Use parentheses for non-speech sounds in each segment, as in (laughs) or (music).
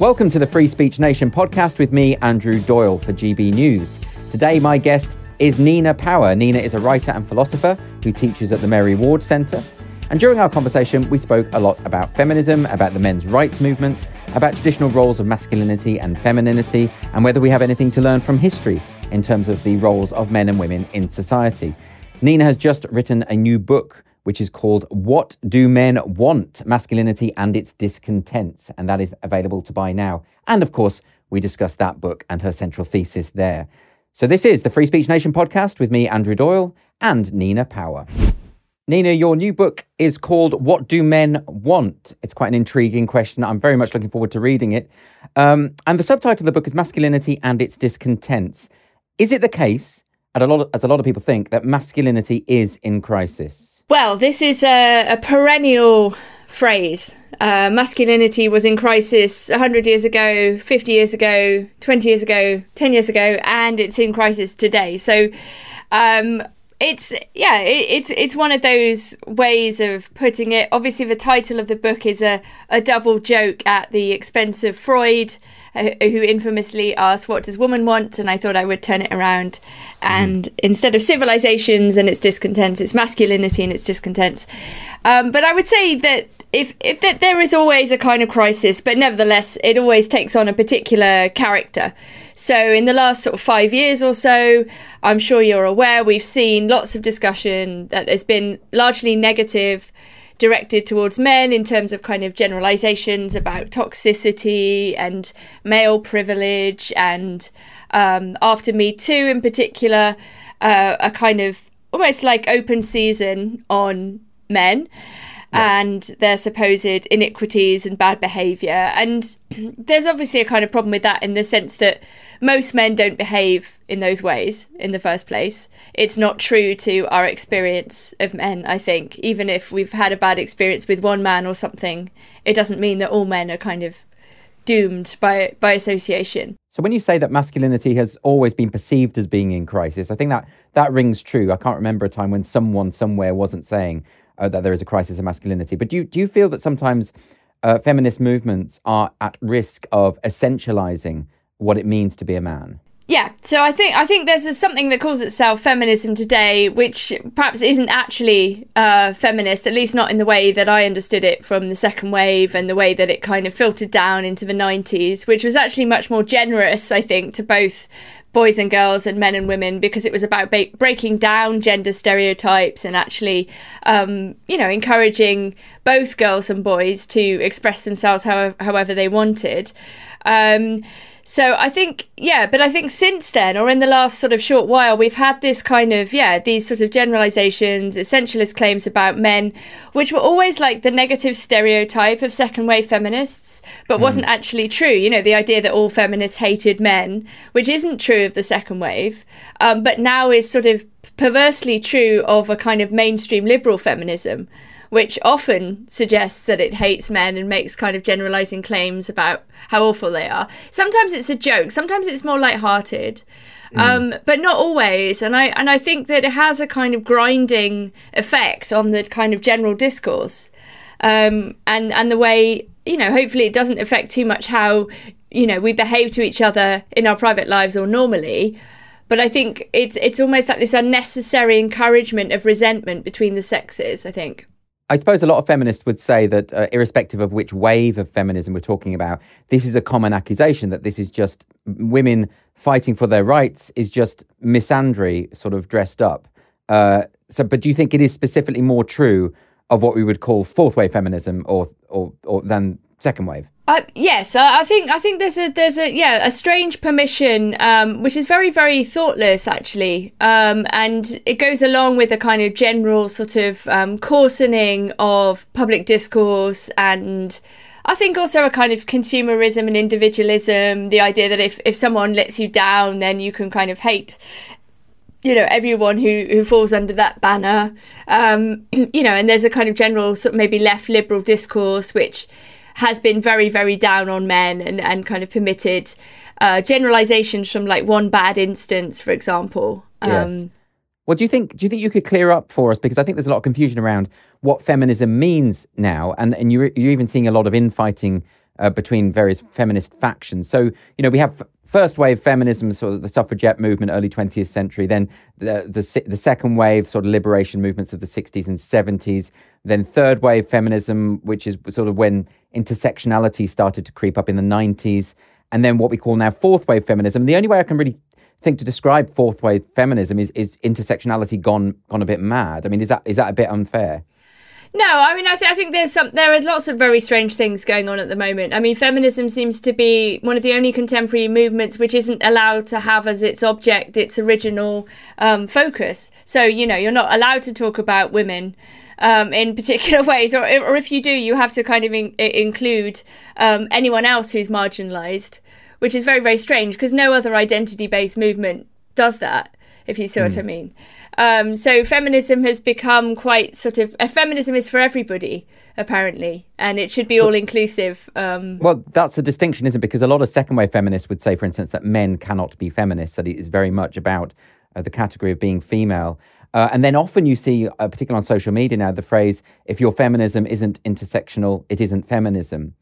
Welcome to the Free Speech Nation podcast with me, Andrew Doyle, for GB News. Today, my guest is Nina Power. Nina is a writer and philosopher who teaches at the Mary Ward Centre. And during our conversation, we spoke a lot about feminism, about the men's rights movement, about traditional roles of masculinity and femininity, and whether we have anything to learn from history in terms of the roles of men and women in society. Nina has just written a new book which is called What Do Men Want? Masculinity and Its Discontents. And that is available to buy now. And of course, we discuss that book and her central thesis there. So this is the Free Speech Nation podcast with me, Andrew Doyle, and Nina Power. Nina, your new book is called What Do Men Want? It's quite an intriguing question. I'm very much looking forward to reading it. Um, and the subtitle of the book is Masculinity and Its Discontents. Is it the case, a lot of, as a lot of people think, that masculinity is in crisis? Well, this is a, a perennial phrase. Uh, masculinity was in crisis 100 years ago, 50 years ago, 20 years ago, 10 years ago, and it's in crisis today. So, um, it's yeah, it, it's it's one of those ways of putting it. Obviously, the title of the book is a, a double joke at the expense of Freud, who infamously asked, "What does woman want?" And I thought I would turn it around, and mm. instead of civilizations and its discontents, it's masculinity and its discontents. Um, but I would say that if if that there is always a kind of crisis, but nevertheless, it always takes on a particular character. So in the last sort of five years or so, I'm sure you're aware we've seen lots of discussion that has been largely negative directed towards men in terms of kind of generalizations about toxicity and male privilege and um, after me too in particular uh, a kind of almost like open season on men and their supposed iniquities and bad behavior. And (clears throat) there's obviously a kind of problem with that in the sense that most men don't behave in those ways in the first place. It's not true to our experience of men, I think. Even if we've had a bad experience with one man or something, it doesn't mean that all men are kind of doomed by by association. So when you say that masculinity has always been perceived as being in crisis, I think that that rings true. I can't remember a time when someone somewhere wasn't saying uh, that there is a crisis of masculinity. But do you, do you feel that sometimes uh, feminist movements are at risk of essentializing what it means to be a man? Yeah, so I think I think there's a, something that calls itself feminism today, which perhaps isn't actually uh, feminist, at least not in the way that I understood it from the second wave and the way that it kind of filtered down into the 90s, which was actually much more generous, I think, to both boys and girls and men and women because it was about ba- breaking down gender stereotypes and actually, um, you know, encouraging both girls and boys to express themselves however, however they wanted. Um, so I think, yeah, but I think since then, or in the last sort of short while, we've had this kind of, yeah, these sort of generalizations, essentialist claims about men, which were always like the negative stereotype of second wave feminists, but mm. wasn't actually true. You know, the idea that all feminists hated men, which isn't true of the second wave, um, but now is sort of perversely true of a kind of mainstream liberal feminism which often suggests that it hates men and makes kind of generalizing claims about how awful they are. Sometimes it's a joke, sometimes it's more light-hearted. Mm. Um, but not always, and I and I think that it has a kind of grinding effect on the kind of general discourse, um, and and the way you know. Hopefully, it doesn't affect too much how you know we behave to each other in our private lives or normally, but I think it's it's almost like this unnecessary encouragement of resentment between the sexes. I think. I suppose a lot of feminists would say that, uh, irrespective of which wave of feminism we're talking about, this is a common accusation that this is just women fighting for their rights is just misandry sort of dressed up. Uh, so, but do you think it is specifically more true of what we would call fourth wave feminism or, or, or than second wave? Uh, yes, I think I think there's a there's a yeah a strange permission um, which is very very thoughtless actually, um, and it goes along with a kind of general sort of um, coarsening of public discourse and. I think also a kind of consumerism and individualism, the idea that if, if someone lets you down, then you can kind of hate you know everyone who who falls under that banner um, (clears throat) you know and there's a kind of general sort of maybe left liberal discourse which has been very, very down on men and, and kind of permitted uh, generalizations from like one bad instance, for example. Um, yes. Well, do you think do you think you could clear up for us because I think there's a lot of confusion around what feminism means now, and and you're you're even seeing a lot of infighting uh, between various feminist factions. So, you know, we have first wave feminism, sort of the suffragette movement, early 20th century, then the, the, the second wave sort of liberation movements of the 60s and 70s, then third wave feminism, which is sort of when intersectionality started to creep up in the 90s, and then what we call now fourth wave feminism. The only way I can really think to describe fourth wave feminism is is intersectionality gone gone a bit mad. I mean, is that is that a bit unfair? No, I mean, I, th- I think there's some. There are lots of very strange things going on at the moment. I mean, feminism seems to be one of the only contemporary movements which isn't allowed to have as its object its original um, focus. So you know, you're not allowed to talk about women. Um, in particular (laughs) ways, or, or if you do, you have to kind of in- include um, anyone else who's marginalised which is very, very strange because no other identity based movement does that, if you see mm. what I hmm. mean. Um, so feminism has become quite sort of a feminism is for everybody apparently, and it should be all inclusive. Um, well, that's a distinction, isn't it? Because a lot of second wave feminists would say, for instance, that men cannot be feminists; that it is very much about uh, the category of being female. Uh, and then often you see, uh, particularly on social media now, the phrase, if your feminism isn't intersectional, it isn't feminism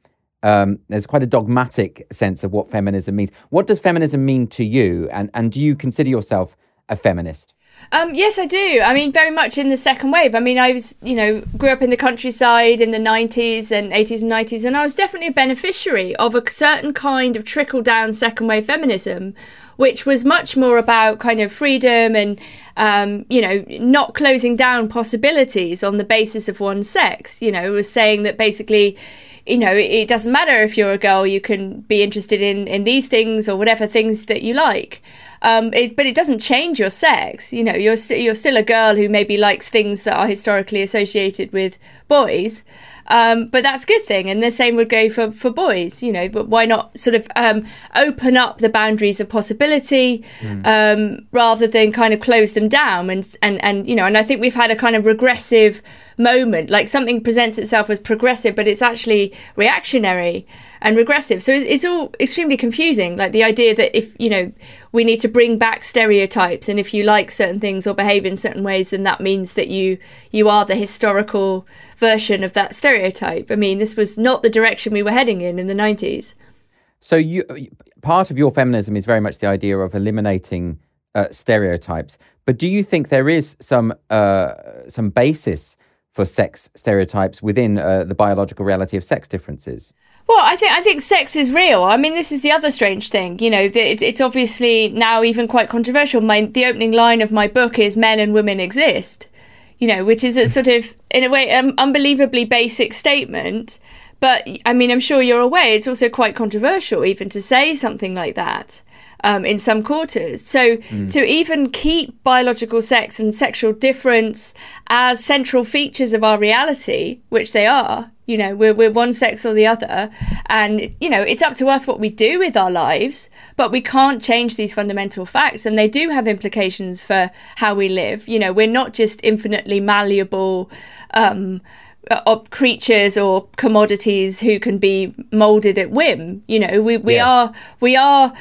um, there's quite a dogmatic sense of what feminism means. What does feminism mean to you? And, and do you consider yourself a feminist? Um, yes, I do. I mean, very much in the second wave. I mean, I was, you know, grew up in the countryside in the 90s and 80s and 90s, and I was definitely a beneficiary of a certain kind of trickle down second wave feminism, which was much more about kind of freedom and, um, you know, not closing down possibilities on the basis of one's sex. You know, it was saying that basically, you know, it doesn't matter if you're a girl, you can be interested in, in these things or whatever things that you like. Um, it, but it doesn't change your sex. You know, you're, st- you're still a girl who maybe likes things that are historically associated with boys. Um, but that's a good thing. And the same would go for, for boys, you know, but why not sort of um, open up the boundaries of possibility mm. um, rather than kind of close them down? And, and, and, you know, and I think we've had a kind of regressive moment, like something presents itself as progressive, but it's actually reactionary and regressive. So it's, it's all extremely confusing. Like the idea that if, you know, we need to bring back stereotypes and if you like certain things or behave in certain ways, then that means that you, you are the historical version of that stereotype. I mean, this was not the direction we were heading in in the 90s. So you part of your feminism is very much the idea of eliminating uh, stereotypes. But do you think there is some uh, some basis for sex stereotypes within uh, the biological reality of sex differences? Well, I think I think sex is real. I mean, this is the other strange thing. You know, it's, it's obviously now even quite controversial. My the opening line of my book is "Men and women exist," you know, which is a sort of in a way um, unbelievably basic statement. But I mean, I'm sure you're aware it's also quite controversial even to say something like that um, in some quarters. So mm. to even keep biological sex and sexual difference as central features of our reality, which they are, you know, we're, we're one sex or the other. And, you know, it's up to us what we do with our lives, but we can't change these fundamental facts. And they do have implications for how we live. You know, we're not just infinitely malleable, um, uh, creatures or commodities who can be molded at whim. You know, we, we yes. are, we are,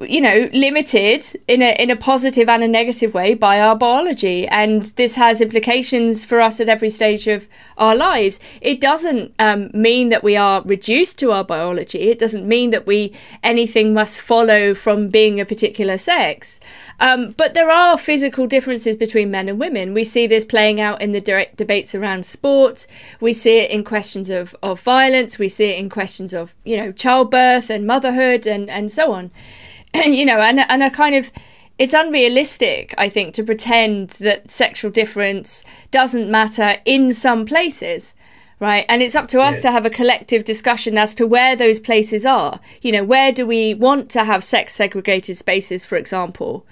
you know limited in a in a positive and a negative way by our biology. And this has implications for us at every stage of our lives. It doesn't um, mean that we are reduced to our biology. It doesn't mean that we anything must follow from being a particular sex. Um, but there are physical differences between men and women. We see this playing out in the direct debates around sport we see it in questions of, of violence. We see it in questions of you know childbirth and motherhood and and so on (clears throat) you know, and and a kind of it's unrealistic, I think, to pretend that sexual difference doesn't matter in some places, right? And it's up to us yes. to have a collective discussion as to where those places are. You know, where do we want to have sex segregated spaces, for example?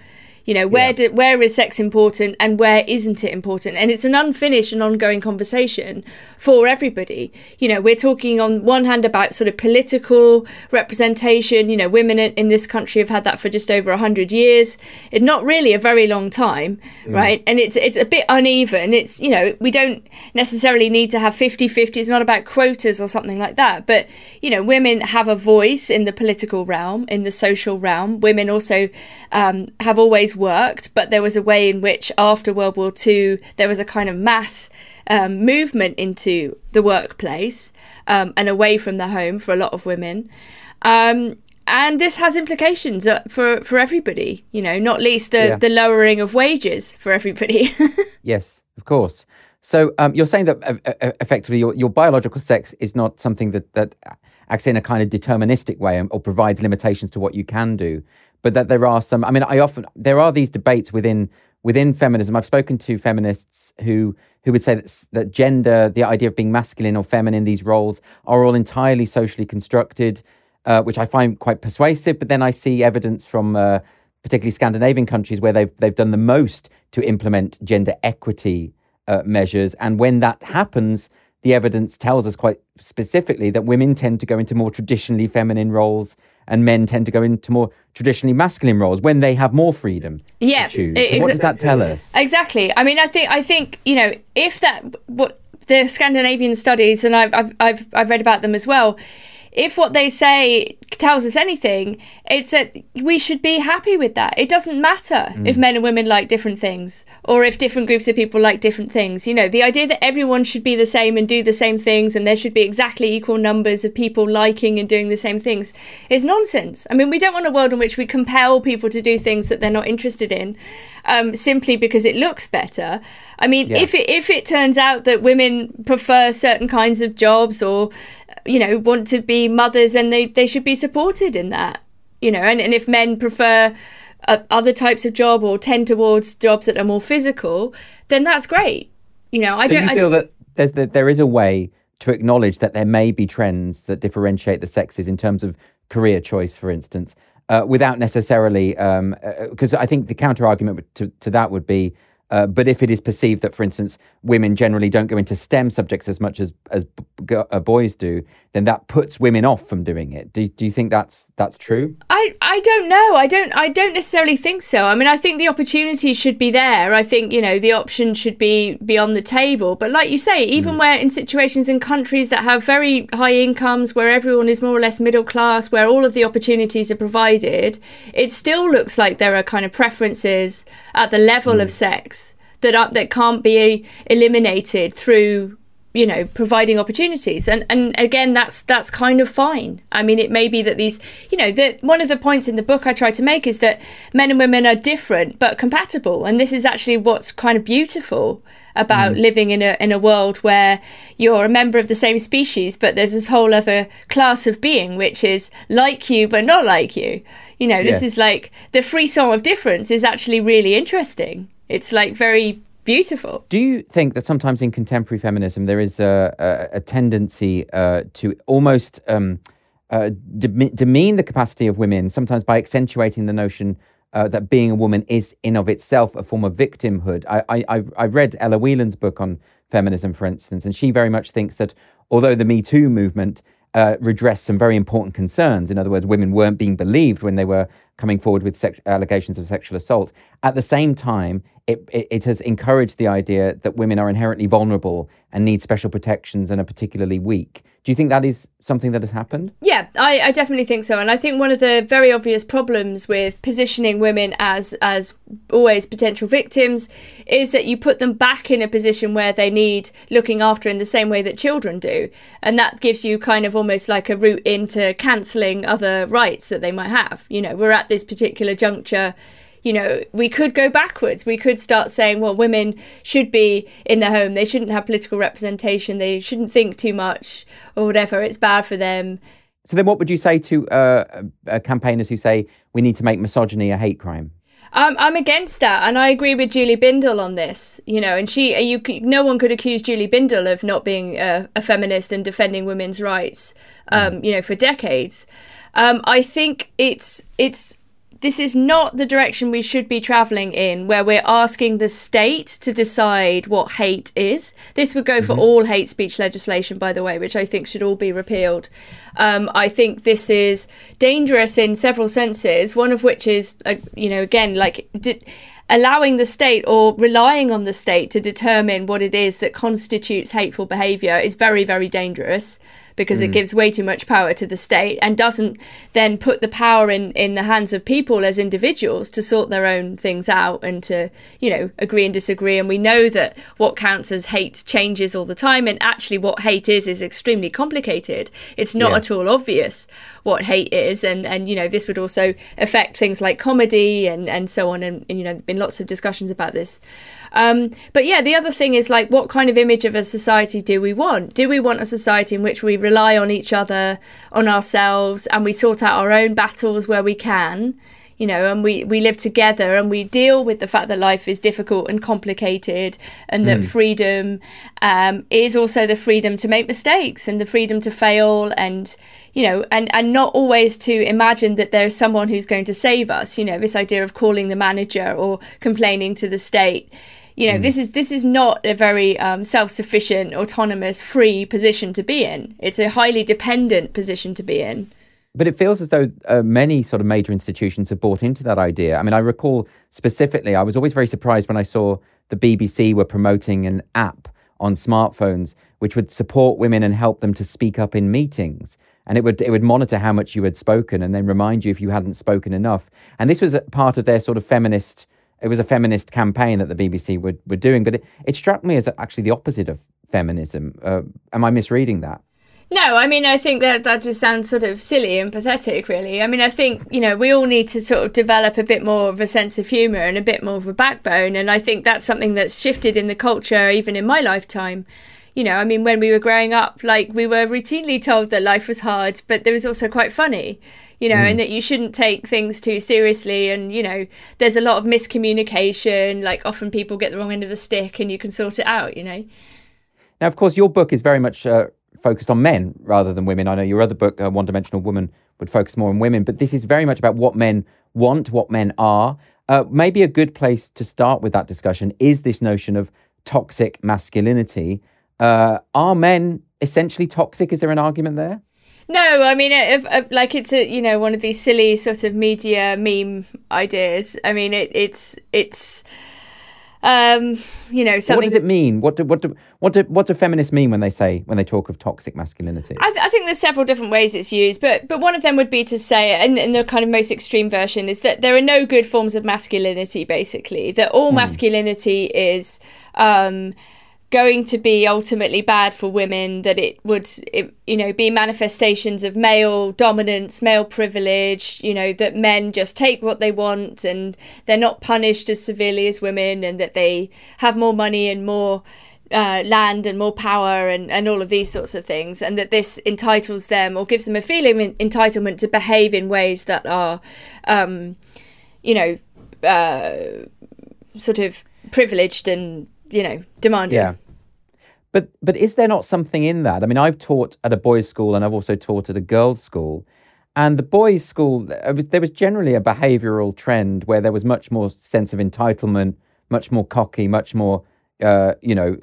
You know, where yeah. do, where is sex important and where isn't it important? And it's an unfinished and ongoing conversation for everybody. You know, we're talking on one hand about sort of political representation. You know, women in this country have had that for just over hundred years. It's not really a very long time, mm. right? And it's it's a bit uneven. It's you know, we don't necessarily need to have 50-50. It's not about quotas or something like that. But you know, women have a voice in the political realm, in the social realm. Women also um, have always worked, but there was a way in which after World War II there was a kind of mass um, movement into the workplace um, and away from the home for a lot of women. Um, and this has implications uh, for for everybody, you know, not least the, yeah. the lowering of wages for everybody. (laughs) yes, of course. So um, you're saying that uh, uh, effectively your, your biological sex is not something that, that acts in a kind of deterministic way or provides limitations to what you can do, but that there are some. I mean, I often there are these debates within within feminism. I've spoken to feminists who who would say that that gender, the idea of being masculine or feminine, these roles are all entirely socially constructed, uh, which I find quite persuasive. But then I see evidence from uh, particularly Scandinavian countries where they've they've done the most to implement gender equity uh, measures, and when that happens, the evidence tells us quite specifically that women tend to go into more traditionally feminine roles and men tend to go into more traditionally masculine roles when they have more freedom yeah, to choose. So what does that tell us? Exactly. I mean, I think I think you know if that what the Scandinavian studies and I've I've I've, I've read about them as well if what they say tells us anything, it's that we should be happy with that. It doesn't matter mm. if men and women like different things or if different groups of people like different things. You know, the idea that everyone should be the same and do the same things and there should be exactly equal numbers of people liking and doing the same things is nonsense. I mean, we don't want a world in which we compel people to do things that they're not interested in um, simply because it looks better. I mean, yeah. if it if it turns out that women prefer certain kinds of jobs or you know, want to be mothers and they, they should be supported in that, you know, and, and if men prefer uh, other types of job or tend towards jobs that are more physical, then that's great. You know, I so don't feel I, that there's that there is a way to acknowledge that there may be trends that differentiate the sexes in terms of career choice, for instance, uh, without necessarily because um, uh, I think the counter argument to, to that would be uh, but if it is perceived that, for instance, women generally don't go into STEM subjects as much as as b- uh, boys do, then that puts women off from doing it. Do, do you think that's that's true? I, I don't know. I don't I don't necessarily think so. I mean, I think the opportunity should be there. I think you know the option should be be on the table. But like you say, even mm. where in situations in countries that have very high incomes, where everyone is more or less middle class, where all of the opportunities are provided, it still looks like there are kind of preferences at the level mm. of sex that are, that can't be eliminated through you know providing opportunities. And and again that's that's kind of fine. I mean it may be that these you know that one of the points in the book i try to make is that men and women are different but compatible. And this is actually what's kind of beautiful about mm. living in a in a world where you're a member of the same species but there's this whole other class of being which is like you but not like you. You know this is like the free frisson of difference is actually really interesting it's like very beautiful. Do you think that sometimes in contemporary feminism there is a, a, a tendency uh, to almost um, uh, de- demean the capacity of women, sometimes by accentuating the notion uh, that being a woman is in of itself a form of victimhood? I, I, I read Ella Whelan's book on feminism, for instance, and she very much thinks that although the Me Too movement uh, redressed some very important concerns. In other words, women weren't being believed when they were coming forward with sex- allegations of sexual assault. At the same time, it, it, it, has encouraged the idea that women are inherently vulnerable and need special protections and are particularly weak. Do you think that is something that has happened? Yeah, I, I, definitely think so. And I think one of the very obvious problems with positioning women as as always potential victims is that you put them back in a position where they need looking after in the same way that children do. And that gives you kind of almost like a route into cancelling other rights that they might have. You know, we're at this particular juncture you know, we could go backwards. We could start saying, well, women should be in the home. They shouldn't have political representation. They shouldn't think too much or whatever. It's bad for them. So then, what would you say to uh, uh, campaigners who say we need to make misogyny a hate crime? Um, I'm against that, and I agree with Julie Bindel on this. You know, and she, you, no one could accuse Julie Bindel of not being a, a feminist and defending women's rights. Um, mm. You know, for decades. Um, I think it's it's this is not the direction we should be travelling in, where we're asking the state to decide what hate is. This would go for mm-hmm. all hate speech legislation, by the way, which I think should all be repealed. Um, I think this is dangerous in several senses, one of which is, uh, you know, again, like. Allowing the state or relying on the state to determine what it is that constitutes hateful behaviour is very, very dangerous because mm. it gives way too much power to the state and doesn't then put the power in, in the hands of people as individuals to sort their own things out and to, you know, agree and disagree. And we know that what counts as hate changes all the time. And actually, what hate is, is extremely complicated. It's not yes. at all obvious what hate is. And, and, you know, this would also affect things like comedy and, and so on. And, and you know, there have been lots of discussions about this. Um, but yeah, the other thing is like, what kind of image of a society do we want? Do we want a society in which we rely on each other, on ourselves, and we sort out our own battles where we can? you know, and we, we live together and we deal with the fact that life is difficult and complicated and that mm. freedom um, is also the freedom to make mistakes and the freedom to fail and, you know, and, and not always to imagine that there's someone who's going to save us, you know, this idea of calling the manager or complaining to the state you know, mm. this is this is not a very um, self-sufficient, autonomous, free position to be in. It's a highly dependent position to be in. But it feels as though uh, many sort of major institutions have bought into that idea. I mean, I recall specifically, I was always very surprised when I saw the BBC were promoting an app on smartphones which would support women and help them to speak up in meetings and it would it would monitor how much you had spoken and then remind you if you hadn't spoken enough and this was part of their sort of feminist it was a feminist campaign that the BBC were, were doing, but it, it struck me as actually the opposite of feminism. Uh, am I misreading that? No, I mean, I think that that just sounds sort of silly and pathetic, really. I mean, I think, you know, we all need to sort of develop a bit more of a sense of humour and a bit more of a backbone. And I think that's something that's shifted in the culture, even in my lifetime. You know, I mean, when we were growing up, like, we were routinely told that life was hard, but there was also quite funny you know, mm. and that you shouldn't take things too seriously. And, you know, there's a lot of miscommunication. Like, often people get the wrong end of the stick and you can sort it out, you know. Now, of course, your book is very much uh, focused on men rather than women. I know your other book, uh, One Dimensional Woman, would focus more on women, but this is very much about what men want, what men are. Uh, maybe a good place to start with that discussion is this notion of toxic masculinity. Uh, are men essentially toxic? Is there an argument there? No, I mean, if, if, like it's a you know one of these silly sort of media meme ideas. I mean, it, it's it's um, you know something. What does it mean? What do what do what do what do feminists mean when they say when they talk of toxic masculinity? I, th- I think there's several different ways it's used, but but one of them would be to say, and, and the kind of most extreme version is that there are no good forms of masculinity. Basically, that all mm. masculinity is. Um, going to be ultimately bad for women that it would it, you know be manifestations of male dominance male privilege you know that men just take what they want and they're not punished as severely as women and that they have more money and more uh, land and more power and, and all of these sorts of things and that this entitles them or gives them a feeling of entitlement to behave in ways that are um, you know uh, sort of privileged and you know, demanding. Yeah. But but is there not something in that? I mean, I've taught at a boys' school and I've also taught at a girls' school. And the boys' school, there was generally a behavioural trend where there was much more sense of entitlement, much more cocky, much more, uh, you know,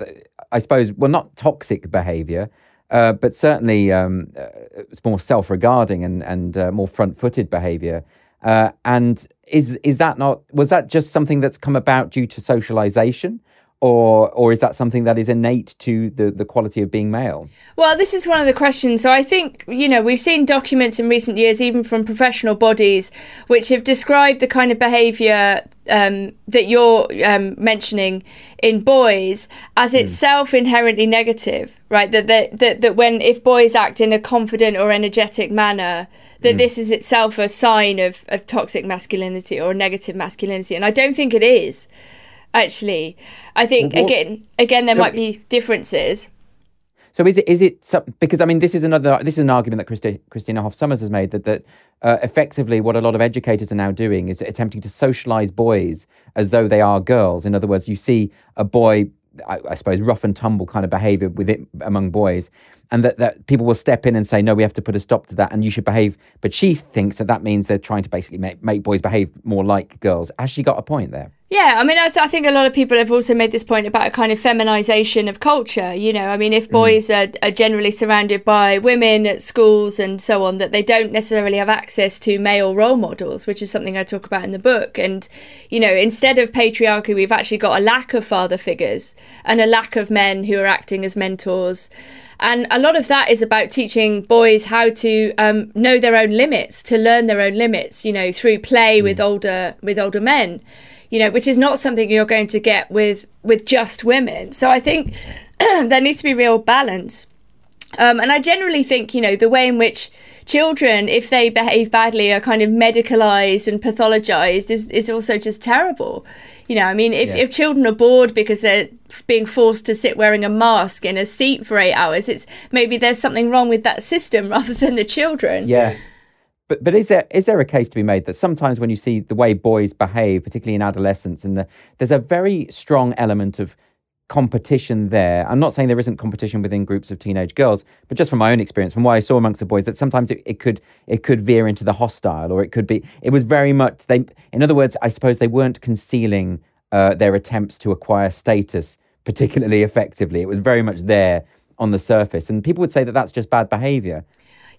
uh, I suppose, well, not toxic behaviour, uh, but certainly um, uh, it's more self-regarding and and uh, more front-footed behaviour. And is is that not was that just something that's come about due to socialization or or is that something that is innate to the the quality of being male well this is one of the questions so i think you know we've seen documents in recent years even from professional bodies which have described the kind of behavior um, that you're um, mentioning in boys as hmm. itself mm. inherently negative right that, that that that when if boys act in a confident or energetic manner that mm. this is itself a sign of, of toxic masculinity or negative masculinity. And I don't think it is, actually. I think, well, again, again, there so might be differences. So is it is it because I mean this is another this is an argument that Christi, Christina Hoff Sommers has made that that uh, effectively what a lot of educators are now doing is attempting to socialize boys as though they are girls. In other words, you see a boy I, I, suppose, rough and tumble kind of behavior with it among boys, and that, that people will step in and say, no, we have to put a stop to that, and you should behave. But she thinks that that means they're trying to basically make, make boys behave more like girls. Has she got a point there? Yeah, I mean, I, th- I, think a lot of people have also made this point about a kind of feminization of culture. You know, I mean, if mm. boys mm. are, are, generally surrounded by women at schools and so on, that they don't necessarily have access to male role models, which is something I talk about in the book. And, you know, instead of patriarchy, we've actually got a lack of father figures and a lack of men who are acting as mentors. And a lot of that is about teaching boys how to um, know their own limits, to learn their own limits, you know, through play mm. with older with older men you know, which is not something you're going to get with with just women. So I think (clears throat) there needs to be real balance. Um, and I generally think, you know, the way in which children, if they behave badly, are kind of medicalized and pathologized is, is also just terrible. You know, I mean, if, yes. if children are bored because they're being forced to sit wearing a mask in a seat for eight hours, it's maybe there's something wrong with that system (laughs) rather than the children. Yeah. But but is there is there a case to be made that sometimes when you see the way boys behave, particularly in adolescence, and the, there's a very strong element of competition there. I'm not saying there isn't competition within groups of teenage girls, but just from my own experience, from what I saw amongst the boys, that sometimes it, it could it could veer into the hostile, or it could be. It was very much they. In other words, I suppose they weren't concealing uh, their attempts to acquire status particularly effectively. It was very much there on the surface, and people would say that that's just bad behaviour.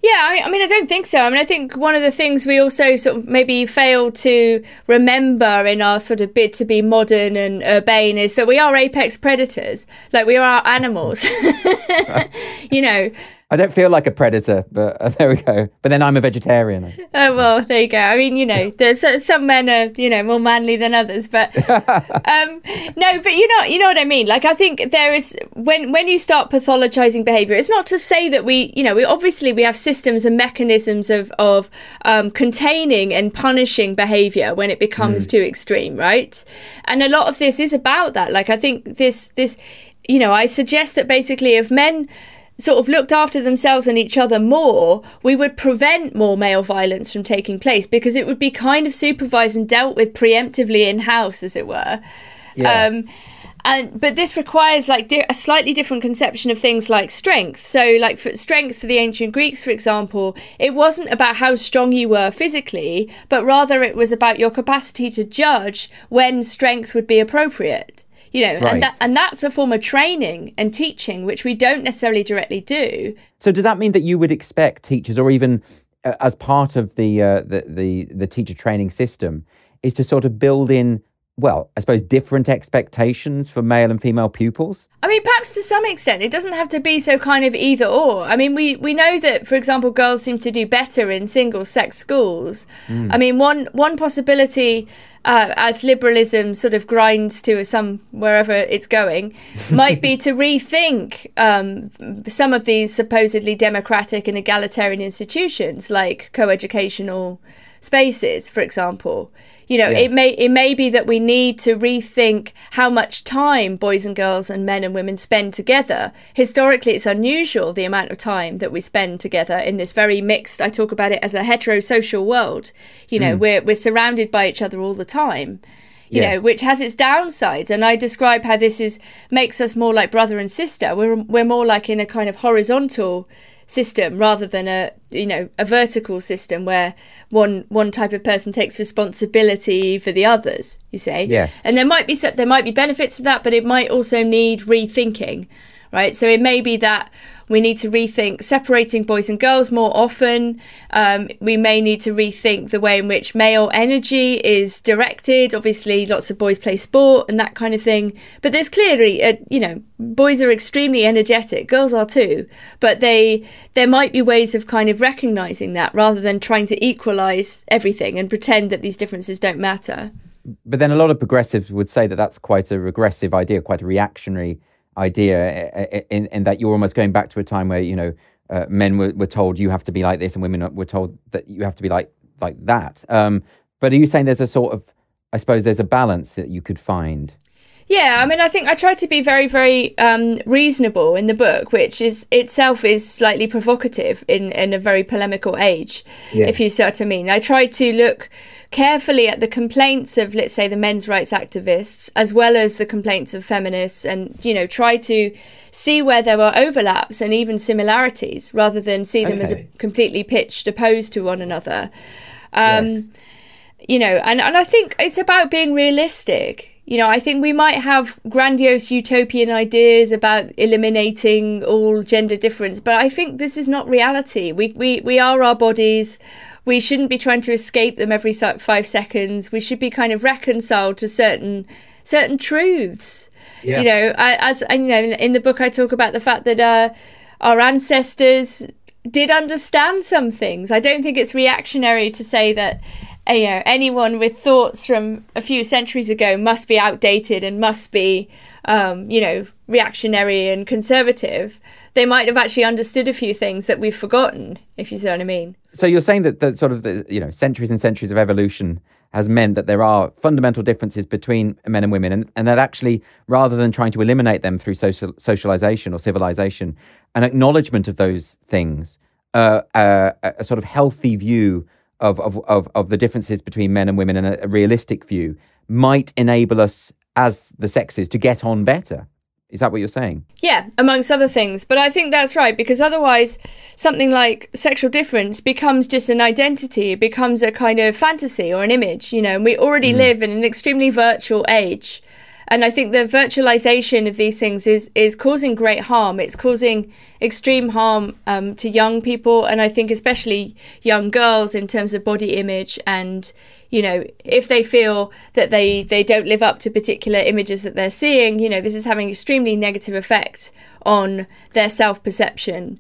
Yeah, I mean, I don't think so. I mean, I think one of the things we also sort of maybe fail to remember in our sort of bid to be modern and urbane is that we are apex predators. Like we are animals. (laughs) you know, I don't feel like a predator, but uh, (laughs) there we go. But then I'm a vegetarian. Oh well, there you go. I mean, you know, there's uh, some men are you know more manly than others, but (laughs) um, no, but you know, you know what I mean. Like I think there is when when you start pathologizing behavior, it's not to say that we, you know, we obviously we have systems and mechanisms of of um, containing and punishing behavior when it becomes mm. too extreme, right? And a lot of this is about that. Like I think this this, you know, I suggest that basically if men sort of looked after themselves and each other more, we would prevent more male violence from taking place because it would be kind of supervised and dealt with preemptively in house, as it were. Yeah. Um, and but this requires like di- a slightly different conception of things like strength. So, like for strength for the ancient Greeks, for example, it wasn't about how strong you were physically, but rather it was about your capacity to judge when strength would be appropriate you know right. and that, and that's a form of training and teaching which we don't necessarily directly do so does that mean that you would expect teachers or even uh, as part of the, uh, the the the teacher training system is to sort of build in well, I suppose different expectations for male and female pupils? I mean, perhaps to some extent, it doesn't have to be so kind of either or. I mean, we, we know that, for example, girls seem to do better in single sex schools. Mm. I mean, one one possibility uh, as liberalism sort of grinds to some wherever it's going, (laughs) might be to rethink um, some of these supposedly democratic and egalitarian institutions, like co-educational spaces, for example. You know, yes. it may it may be that we need to rethink how much time boys and girls and men and women spend together. Historically, it's unusual the amount of time that we spend together in this very mixed. I talk about it as a heterosocial world. You know, mm. we're we're surrounded by each other all the time you yes. know, which has its downsides. And I describe how this is makes us more like brother and sister. We're we're more like in a kind of horizontal system rather than a you know a vertical system where one one type of person takes responsibility for the others you say yes. And there might be there might be benefits of that but it might also need rethinking right? So it may be that we need to rethink separating boys and girls more often. Um, we may need to rethink the way in which male energy is directed. Obviously, lots of boys play sport and that kind of thing. But there's clearly, a, you know, boys are extremely energetic. Girls are too. But they there might be ways of kind of recognizing that rather than trying to equalize everything and pretend that these differences don't matter. But then a lot of progressives would say that that's quite a regressive idea, quite a reactionary idea in, in, in, that you're almost going back to a time where you know uh, men were, were told you have to be like this and women were told that you have to be like like that um, but are you saying there's a sort of i suppose there's a balance that you could find yeah, I mean, I think I tried to be very, very um, reasonable in the book, which is itself is slightly provocative in, in a very polemical age, yeah. if you see what I mean. I tried to look carefully at the complaints of, let's say, the men's rights activists, as well as the complaints of feminists, and you know, try to see where there are overlaps and even similarities, rather than see them okay. as completely pitched opposed to one another. Um, yes you know, and, and I think it's about being realistic. You know, I think we might have grandiose utopian ideas about eliminating all gender difference, but I think this is not reality. We, we, we are our bodies. We shouldn't be trying to escape them every five seconds. We should be kind of reconciled to certain certain truths. Yeah. You know, as and you know, in the book I talk about the fact that uh, our ancestors did understand some things. I don't think it's reactionary to say that you know anyone with thoughts from a few centuries ago must be outdated and must be um, you know reactionary and conservative. They might have actually understood a few things that we've forgotten, if you see what I mean. So you're saying that the sort of the you know centuries and centuries of evolution has meant that there are fundamental differences between men and women, and, and that actually, rather than trying to eliminate them through social socialization or civilization, an acknowledgement of those things, uh, uh, a sort of healthy view of, of, of, of, the differences between men and women, and a, a realistic view, might enable us as the sexes to get on better. Is that what you're saying? Yeah, amongst other things. But I think that's right because otherwise, something like sexual difference becomes just an identity, it becomes a kind of fantasy or an image, you know. And we already mm. live in an extremely virtual age. And I think the virtualization of these things is is causing great harm. It's causing extreme harm um, to young people, and I think especially young girls in terms of body image and you know if they feel that they they don't live up to particular images that they're seeing you know this is having extremely negative effect on their self perception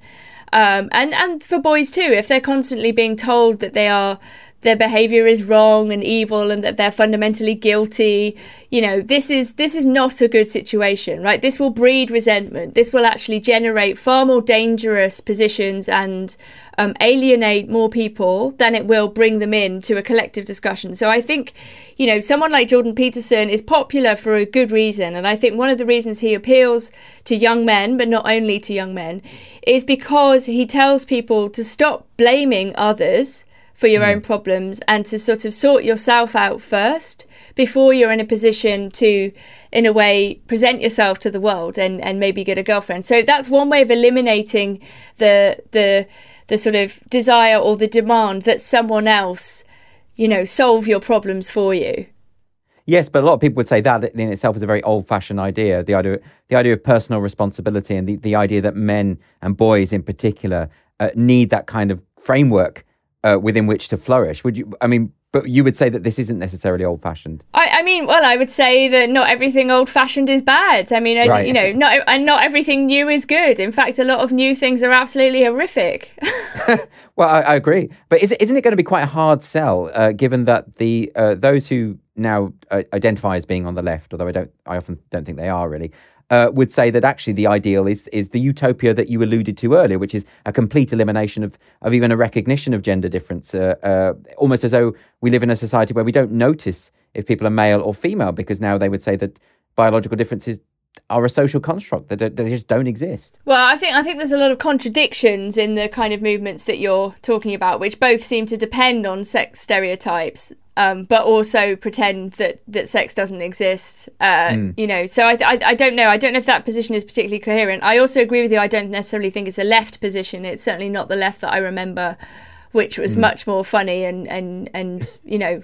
um, and and for boys too if they're constantly being told that they are their behavior is wrong and evil and that they're fundamentally guilty you know this is this is not a good situation right? This will breed resentment. This will actually generate far more dangerous positions and um, alienate more people than it will bring them in to a collective discussion. So i think you know someone like jordan peterson is popular for a good reason. And i think one of the reasons he appeals to young men but not only to young men is because he tells people to stop blaming others for your mm. own problems and to sort of sort yourself out first before you're in a position to in a way present yourself to the world and and maybe get a girlfriend so that's one way of eliminating the the the sort of desire or the demand that someone else you know solve your problems for you Yes, but a lot of people would say that in itself is a very old-fashioned idea. The idea, the idea of personal responsibility, and the, the idea that men and boys in particular uh, need that kind of framework uh, within which to flourish. Would you? I mean, but you would say that this isn't necessarily old fashioned. I, I mean, well, I would say that not everything old fashioned is bad. I mean, I, right. you know, not and not everything new is good. In fact, a lot of new things are absolutely horrific. (laughs) (laughs) well, I, I, agree, but is, isn't it going to be quite a hard sell, uh, given that the uh, those who now uh, identify as being on the left, although I don't, I often don't think they are really, uh, would say that actually the ideal is is the utopia that you alluded to earlier, which is a complete elimination of of even a recognition of gender difference, uh, uh, almost as though we live in a society where we don't notice if people are male or female, because now they would say that biological differences are a social construct that they just don't exist. Well, I think I think there's a lot of contradictions in the kind of movements that you're talking about, which both seem to depend on sex stereotypes um, but also pretend that, that sex doesn't exist. Uh, mm. You know, so I, I, I don't know. I don't know if that position is particularly coherent. I also agree with you. I don't necessarily think it's a left position. It's certainly not the left that I remember, which was mm. much more funny and and and you know,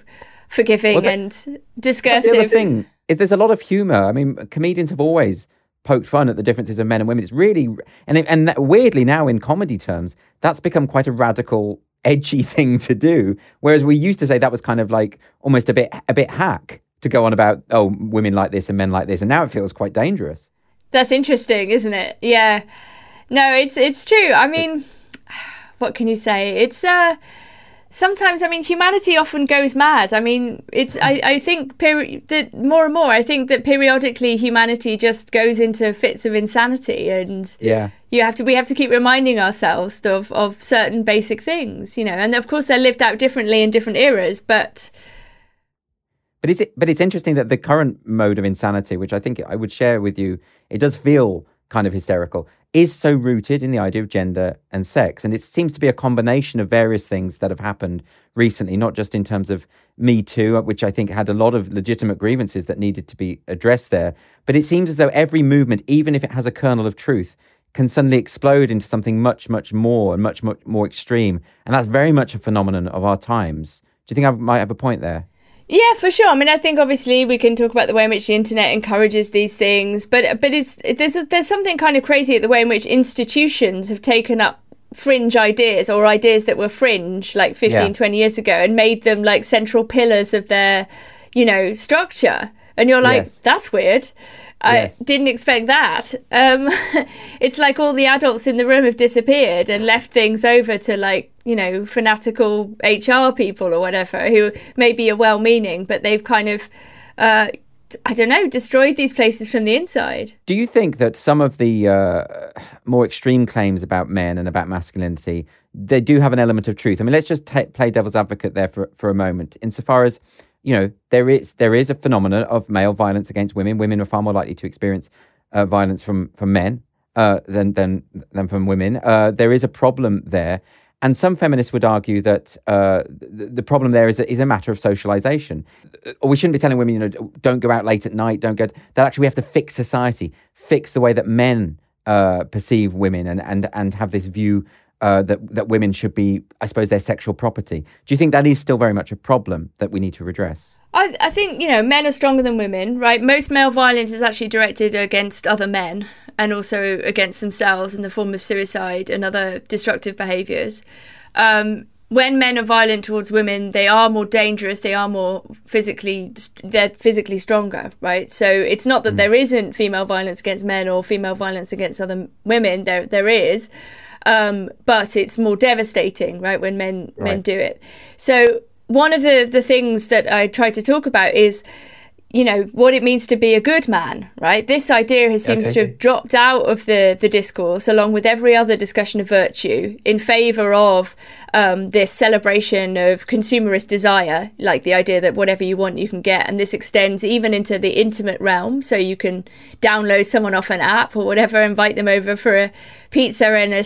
forgiving well, the, and discursive. Is, there's a lot of humour. I mean, comedians have always poked fun at the differences of men and women. It's really and and weirdly now in comedy terms, that's become quite a radical edgy (laughs) thing to do. Whereas we used to say that was kind of like almost a bit a bit hack to go on about oh women like this and men like this, and now it feels quite dangerous. That's interesting, isn't it? Yeah. No, it's it's true. I mean, (sighs) what can you say? It's uh sometimes i mean humanity often goes mad. I mean it's i, I think peri- that more and more i think that periodically humanity just goes into fits of insanity and yeah. you have to we have to keep reminding ourselves of of certain basic things you know and of course they're lived out differently in different eras but but is it but it's interesting that the current mode of insanity which i think i would share with you it does feel kind of hysterical is so rooted in the idea of gender and sex. And it seems to be a combination of various things that have happened recently, not just in terms of Me Too, uh, which I think had a lot of legitimate grievances that needed to be addressed there. But it seems as though every movement, even if it has a kernel of truth, can suddenly explode into something much, much more and much, much more extreme. And that's very much a phenomenon of our times. Do you think I might have a point there? Yeah, for sure. I mean, I think obviously we can talk about the way in which the internet encourages these things, but but it's there's there's something kind of crazy at the way in which institutions have taken up fringe ideas or ideas that were fringe like 15 yeah. 20 years ago and made them like central pillars of their you know structure and you're like yes. that's weird Yes. I didn't expect that. Um, (laughs) it's like all the adults in the room have disappeared and left things over to like you know fanatical HR people or whatever who maybe are well-meaning, but they've kind of. Uh, I don't know, destroyed these places from the inside. Do you think that some of the uh, more extreme claims about men and about masculinity, they do have an element of truth? I mean, let's just t- play devil's advocate there for, for a moment. Insofar as you know, there is there is a phenomenon of male violence against women. Women are far more likely to experience uh, violence from from men uh, than than than from women. Uh, there is a problem there, and some feminists would argue that uh, the, the, problem there is a, is a matter of socialization. Or we shouldn't be telling women, you know, don't go out late at night. Don't go. That actually we have to fix society, fix the way that men uh, perceive women, and and and have this view uh, that that women should be, I suppose, their sexual property. Do you think that is still very much a problem that we need to redress? I, I think you know men are stronger than women, right? Most male violence is actually directed against other men and also against themselves in the form of suicide and other destructive behaviours. Um, when men are violent towards women, they are more dangerous. They are more physically, they're physically stronger, right? So it's not that mm. there isn't female violence against men or female violence against other women. There, there is, um, but it's more devastating, right, when men right. men do it. So one of the the things that I try to talk about is you know what it means to be a good man right? This idea has seems okay. to have dropped out of the the discourse along with every other discussion of virtue in favor of um, this celebration of consumerist desire like the idea that whatever you want you can get. And this extends even into the intimate realm. So you can download someone off an app or whatever invite them over for a pizza and a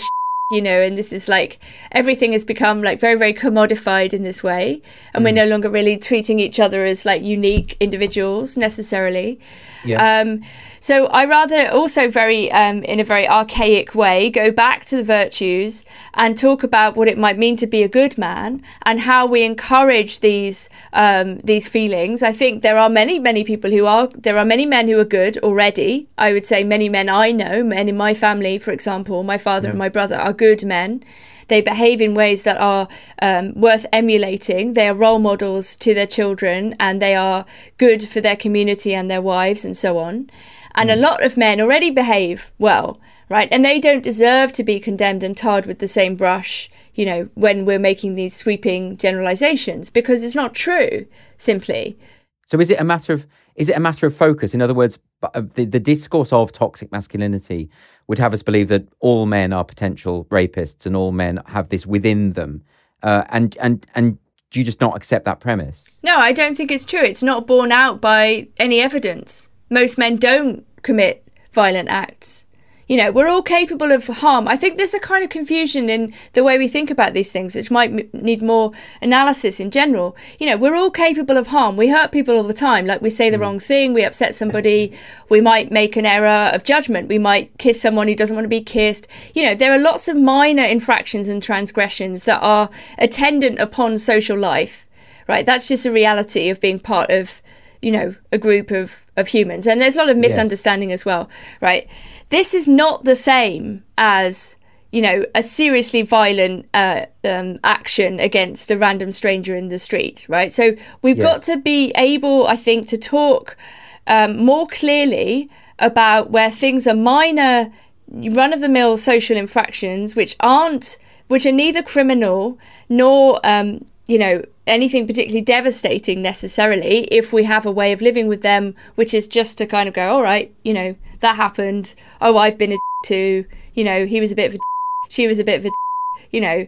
you know, and this is like everything has become like very, very commodified in this way. And mm. we're no longer really treating each other as like unique individuals necessarily. Yeah. Um, so I rather also very, um, in a very archaic way, go back to the virtues and talk about what it might mean to be a good man and how we encourage these um, these feelings. I think there are many, many people who are there are many men who are good already. I would say many men I know, men in my family, for example, my father yeah. and my brother are good men. They behave in ways that are um, worth emulating. They are role models to their children and they are good for their community and their wives and so on. And mm. a lot of men already behave well, right? And they don't deserve to be condemned and tarred with the same brush, you know, when we're making these sweeping generalizations because it's not true, simply. So is it a matter of is it a matter of focus? In other words, uh, the, the discourse of toxic masculinity would have us believe that all men are potential rapists and all men have this within them. Uh, and and and do you just not accept that premise? No, I don't think it's true. It's not borne out by any evidence. Most men don't commit violent acts you know, we're all capable of harm. I think there's a kind of confusion in the way we think about these things, which might m- need more analysis in general. You know, we're all capable of harm. We hurt people all the time. Like we say the mm. wrong thing, we upset somebody, we might make an error of judgment, we might kiss someone who doesn't want to be kissed. You know, there are lots of minor infractions and transgressions that are attendant upon social life, right? That's just a reality of being part of, you know, a group of, of humans. And there's a lot of misunderstanding yes. as well, right? This is not the same as you know a seriously violent uh, um, action against a random stranger in the street, right? So we've yes. got to be able, I think, to talk um, more clearly about where things are minor, run-of-the-mill social infractions, which aren't, which are neither criminal nor um, you know anything particularly devastating necessarily if we have a way of living with them which is just to kind of go all right you know that happened. Oh, I've been a too. You know, he was a bit of a. She was a bit of a. You know,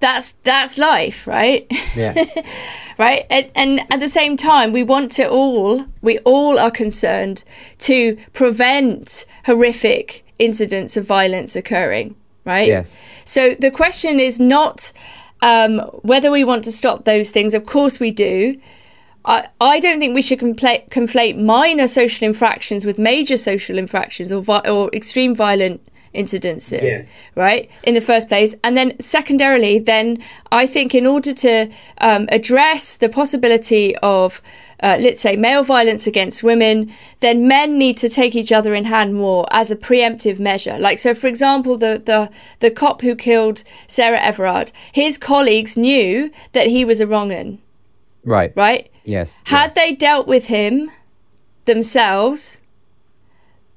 that's that's life, right? Yeah. (laughs) right. And, and at the same time, we want to all. We all are concerned to prevent horrific incidents of violence occurring. Right. Yes. So the question is not um, whether we want to stop those things. Of course, we do. I, I don't think we should conflate, conflate minor social infractions with major social infractions or, vi- or extreme violent incidences, Yes. right? In the first place. And then, secondarily, then I think in order to um, address the possibility of, uh, let's say, male violence against women, then men need to take each other in hand more as a preemptive measure. Like, so for example, the, the, the cop who killed Sarah Everard, his colleagues knew that he was a wrong un, Right. right? Yes. Had yes. they dealt with him themselves,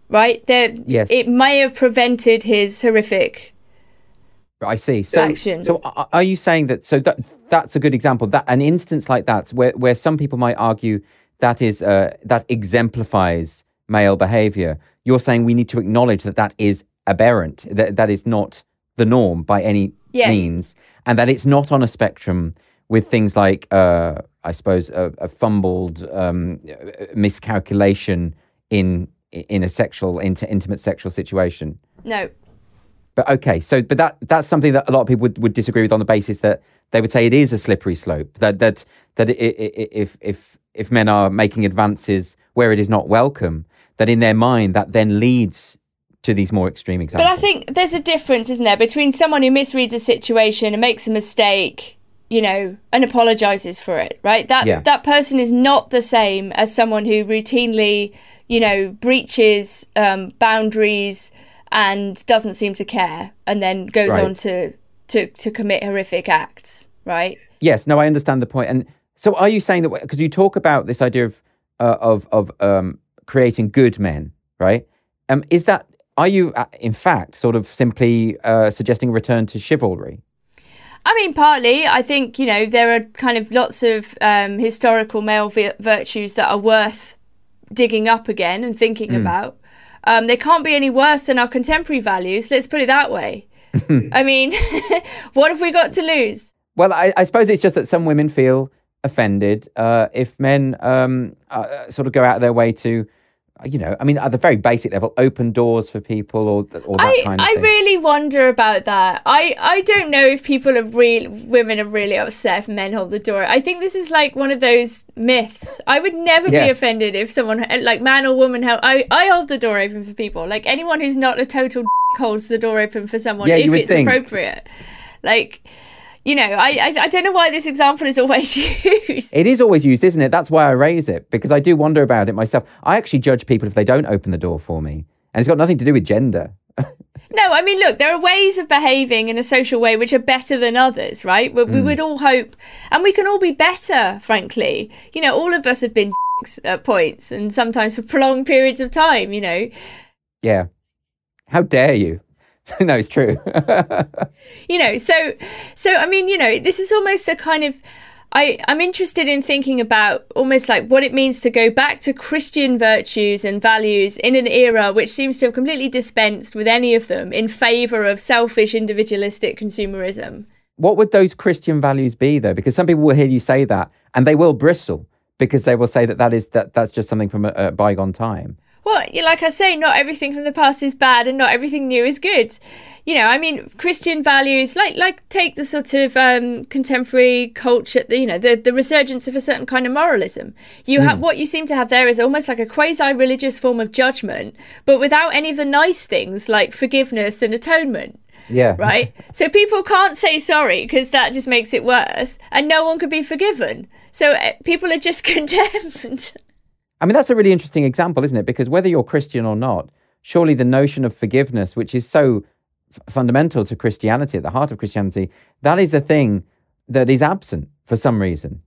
right, there, Yes. it may have prevented his horrific. I see. So, action. so are you saying that? So that that's a good example. That an instance like that, where where some people might argue that is uh, that exemplifies male behaviour. You're saying we need to acknowledge that that is aberrant. That that is not the norm by any Yes. means, and that it's not on a spectrum with things like, uh, I suppose, a, a fumbled um, miscalculation in in a sexual, inti- intimate sexual situation. No, But okay, so but that that's something that a lot of people would, would disagree with on the basis that they would say it is a slippery slope. That that that i i i if if if men are making advances where it is not welcome, that in their mind that then leads to these more extreme examples. But. I think there's a difference, isn't there, between someone who misreads a situation and makes a mistake, you know, and apologizes for it, right? That Yeah. that person is not the same as someone who routinely, you know, breaches um, boundaries and doesn't seem to care, and then goes Right. on to to to commit horrific acts, right? Yes, no, I understand the. And so, are you saying that because you talk about this idea of uh, of of um, creating good men, right? Um, is that are you uh, in fact sort of simply uh, suggesting a return to chivalry? I mean, partly, I think, you know, there are kind of lots of um, historical male vi- virtues that are worth digging up again and thinking about. Um, they can't be any worse than our contemporary values, let's put it that way. (laughs) I mean, (laughs) what have we got to lose? Well, I, I suppose it's just that some women feel offended uh, if men um, uh, sort of go out of their way to, you know, I mean, at the very basic level, open doors for people or, or that I, kind of I thing. really wonder about that. I, I don't know if people are real women are really upset if men hold the door. I think this is like one of those myths. I would never Yeah. be offended if someone uh, like man or woman held I, I hold the door open for people. Like anyone who's not a total holds the door open for someone Yeah, if it's think. appropriate. Like you know, I, I I don't know why this example is always (laughs) used. It is always used, isn't it? That's why I raise it because I do wonder about it myself. I actually judge people if they don't open the door for me, and it's got nothing to do with gender. (laughs) No, I mean, look, there are ways of behaving in a social way which are better than others, right? We, we mm. would all hope, and we can all be better, frankly. You know, all of us have been at points, and sometimes for prolonged periods of time, you know. Yeah. How dare you? (laughs) no, it's true. (laughs) You know, so, so, I mean, you know, this is almost a kind of. I, I'm interested in thinking about almost like what it means to go back to Christian virtues and values in an era which seems to have completely dispensed with any of them in favour of selfish, individualistic consumerism. what would those Christian values be, though? Because some people will hear you say that, and they will bristle because they will say that that is that that's just something from a, a bygone time. Well, like I say, not everything from the past is bad, and not everything new is good. You know, I mean, Christian values, like like take the sort of um, contemporary culture, the, you know, the the resurgence of a certain kind of moralism. You have what you seem to have there is almost like a quasi-religious form of judgment, but without any of the nice things like forgiveness and atonement. Yeah. Right? (laughs) so people can't say sorry because that just makes it worse, and no one could be forgiven. So uh, people are just (laughs) condemned. I mean, that's a really interesting example, isn't it? Because whether you're Christian or not, surely the notion of forgiveness, which is so f- fundamental to Christianity, at the heart of Christianity, that is the thing that is absent for some reason.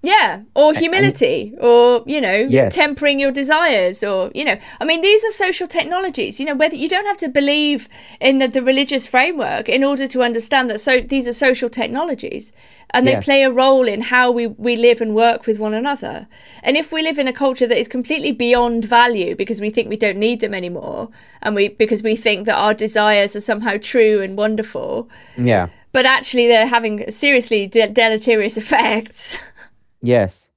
Yeah, or humility, or you know, Yes. tempering your desires, or you know, I mean, these are social technologies. You know, whether you don't have to believe in the, the religious framework in order to understand that. So these are social technologies, and they Yes. play a role in how we we live and work with one another. And if we live in a culture that is completely beyond value because we think we don't need them anymore, and we because we think that our desires are somehow true and wonderful, Yeah. but actually they're having seriously de- deleterious (laughs) effects. Yes.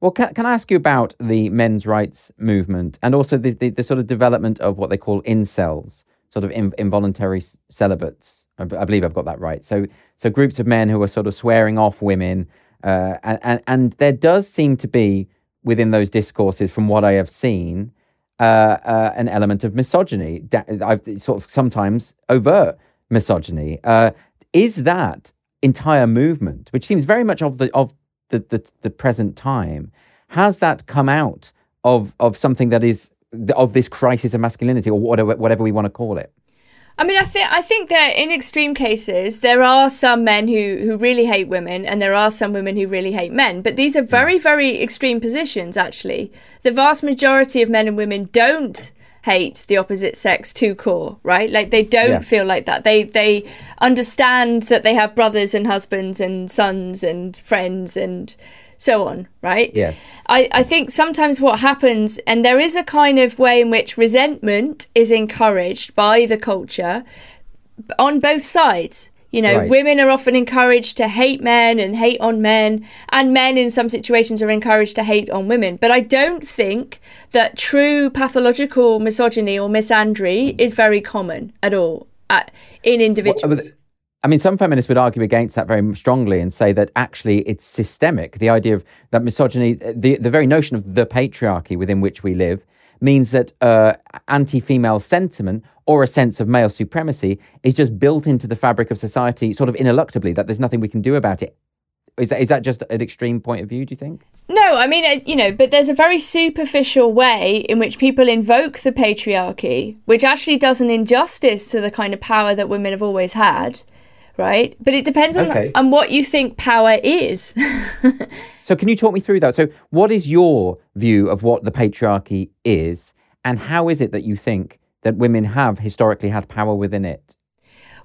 Well, can, can I ask you about the men's rights movement and also the, the, the sort of development of what they call incels, sort of in, involuntary celibates? I, believe I've got that right. So, so groups of men who are sort of swearing off women, uh, and, and and there does seem to be within those discourses, from what I have seen, uh, uh, an element of misogyny, I've, sort of sometimes overt misogyny. Uh, is that entire movement, which seems very much of the of the, the, the present time, has that come out of of something that is of this crisis of masculinity or whatever whatever we want to call it? I mean, I think I think that in extreme cases there are some men who who really hate women, and there are some women who really hate men. But these are hmm. very very extreme positions. Actually, the vast majority of men and women don't hate the opposite sex to core, right? Like they don't yeah. feel like that. They they understand that they have brothers and husbands and sons and friends and so on, right? Yeah. I, I think sometimes what happens, and there is a kind of way in which resentment is encouraged by the culture on both sides. You know, right. women are often encouraged to hate men and hate on men, and men in some situations are encouraged to hate on women. But I don't think that true pathological misogyny or misandry is very common at all at, in individuals. Well, I mean, some feminists would argue against that very strongly and say that actually it's systemic. The idea of that misogyny, the, the very notion of the patriarchy within which we live, means that uh, anti female sentiment or a sense of male supremacy is just built into the fabric of society sort of ineluctably, that there's nothing we can do about it. Is that, is that just an extreme point of view, do you think? No, I mean, uh, you know, but there's a very superficial way in which people invoke the patriarchy, which actually does an injustice to the kind of power that women have always had right? But it depends on, okay. on what you think power is. (laughs) so, can you talk me through that? So, what is your view of what the patriarchy is, and how is it that you think that women have historically had power within it?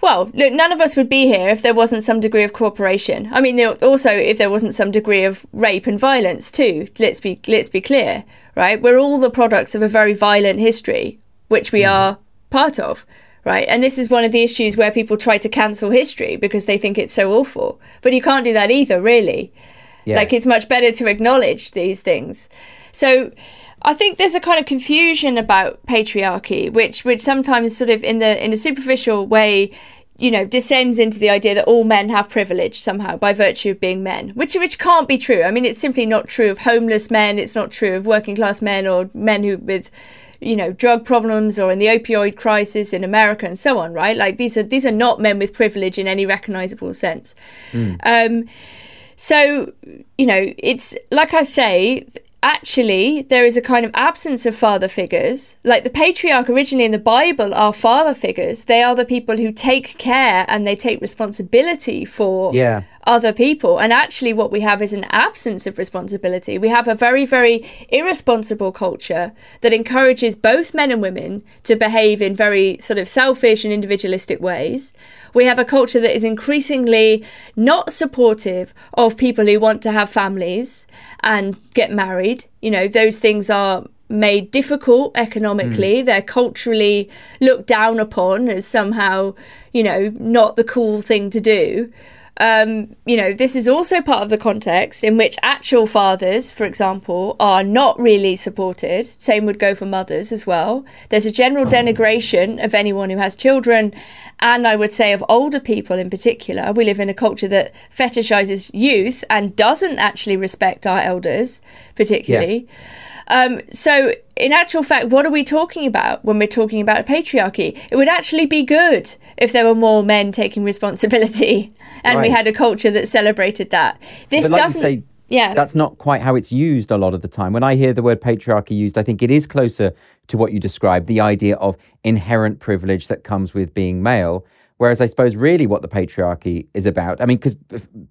Well, look, none of us would be here if there wasn't some degree of cooperation. I mean, also if there wasn't some degree of rape and violence too. Let's be let's be clear, right? We're all the products of a very violent history, which we mm. are part of right? And this is one of the issues where people try to cancel history because they think it's so awful. But you can't do that either, really. Yeah. Like it's much better to acknowledge these things. So I think there's a kind of confusion about patriarchy, which which sometimes sort of in the in a superficial way you know, descends into the idea that all men have privilege somehow by virtue of being men, which which can't be true. I mean, it's simply not true of homeless men. It's not true of working class men or men who with you know drug problems or in the opioid crisis in America and so on, right? Like these are these are not men with privilege in any recognizable sense. Mm. Um, so you know, it's like I say, actually there is a kind of absence of father figures. Like the patriarch originally in the Bible are father figures. They are the people who take care and they take responsibility for yeah. Other people. And actually, what we have is an absence of responsibility. We have a very, very irresponsible culture that encourages both men and women to behave in very sort of selfish and individualistic ways. We have a culture that is increasingly not supportive of people who want to have families and get married. You know, those things are made difficult economically. Mm. They're culturally looked down upon as somehow, you know, not the cool thing to do um, you know, this is also part of the context in which actual fathers, for example, are not really supported. Same would go for mothers as well. There's a general denigration of anyone who has children, and I would say of older people in particular. We live in a culture that fetishizes youth and doesn't actually respect our elders, particularly. Yeah. Um, so, in actual fact, what are we talking about when we're talking about a patriarchy? It would actually be good if there were more men taking responsibility (laughs) and right. we had a culture that celebrated that. This like doesn't. Say, yeah. That's not quite how it's used a lot of the time. When I hear the word patriarchy used, I think it is closer to what you described the idea of inherent privilege that comes with being male. Whereas I suppose really what the patriarchy is about, I mean, because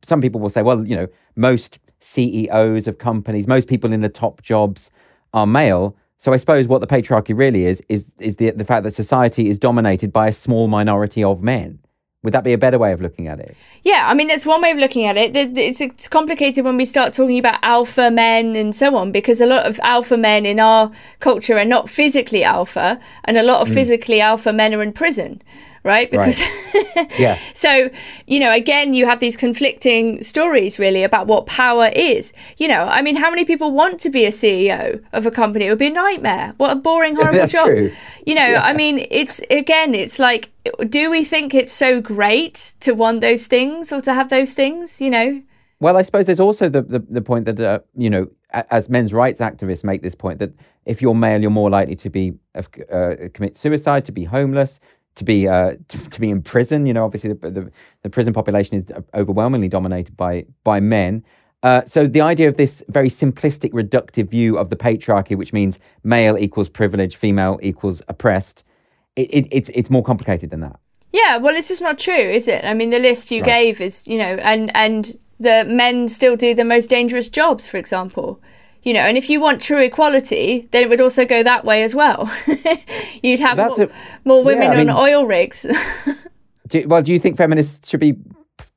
some people will say, well, you know, most CEOs of companies, most people in the top jobs are male. So I suppose what the patriarchy really is is is the the fact that society is dominated by a small minority of men. Would that be a better way of looking at it? Yeah, I mean, that's one way of looking at it. It's, it's complicated when we start talking about alpha men and so on, because a lot of alpha men in our culture are not physically alpha, and a lot of mm. physically alpha men are in prison right? Because right. (laughs) yeah. (laughs) so, you know, again, you have these conflicting stories really about what power is. You know, I mean, how many people want to be a CEO of a company? It would be a nightmare. What a boring, (laughs) horrible That's job. True. You know, yeah. I mean, it's again, it's like, do we think it's so great to want those things or to have those things? You know. Well, I suppose there's also the the, the point that uh, you know as men's rights activists make this point that if you're male, you're more likely to be uh, commit suicide, to be homeless, to be uh, to, to, be in prison. You know, obviously the, the, the prison population is overwhelmingly dominated by by men. Uh, so the idea of this very simplistic, reductive view of the patriarchy, which means male equals privilege, female equals oppressed, it, it, it's it's more complicated than that. Yeah, well, it's just not true, is it? I mean, the list you right. gave is, you know, and and the men still do the most dangerous jobs, for example. You know, and if you want true equality, then it would also go that way as well. (laughs) You'd have more, a, more, women yeah, I mean, on oil rigs. (laughs) do, well, do you think feminists should be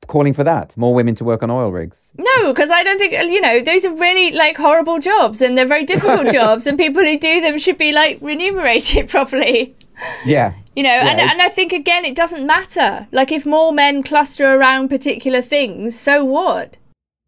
calling for that? More women to work on oil rigs? No because i don't think you know those are really like horrible jobs and they're very difficult (laughs) jobs and people who do them should be like remunerated properly. Yeah. You know yeah, and, it, and i think again it doesn't matter. Like if more men cluster around particular things so what?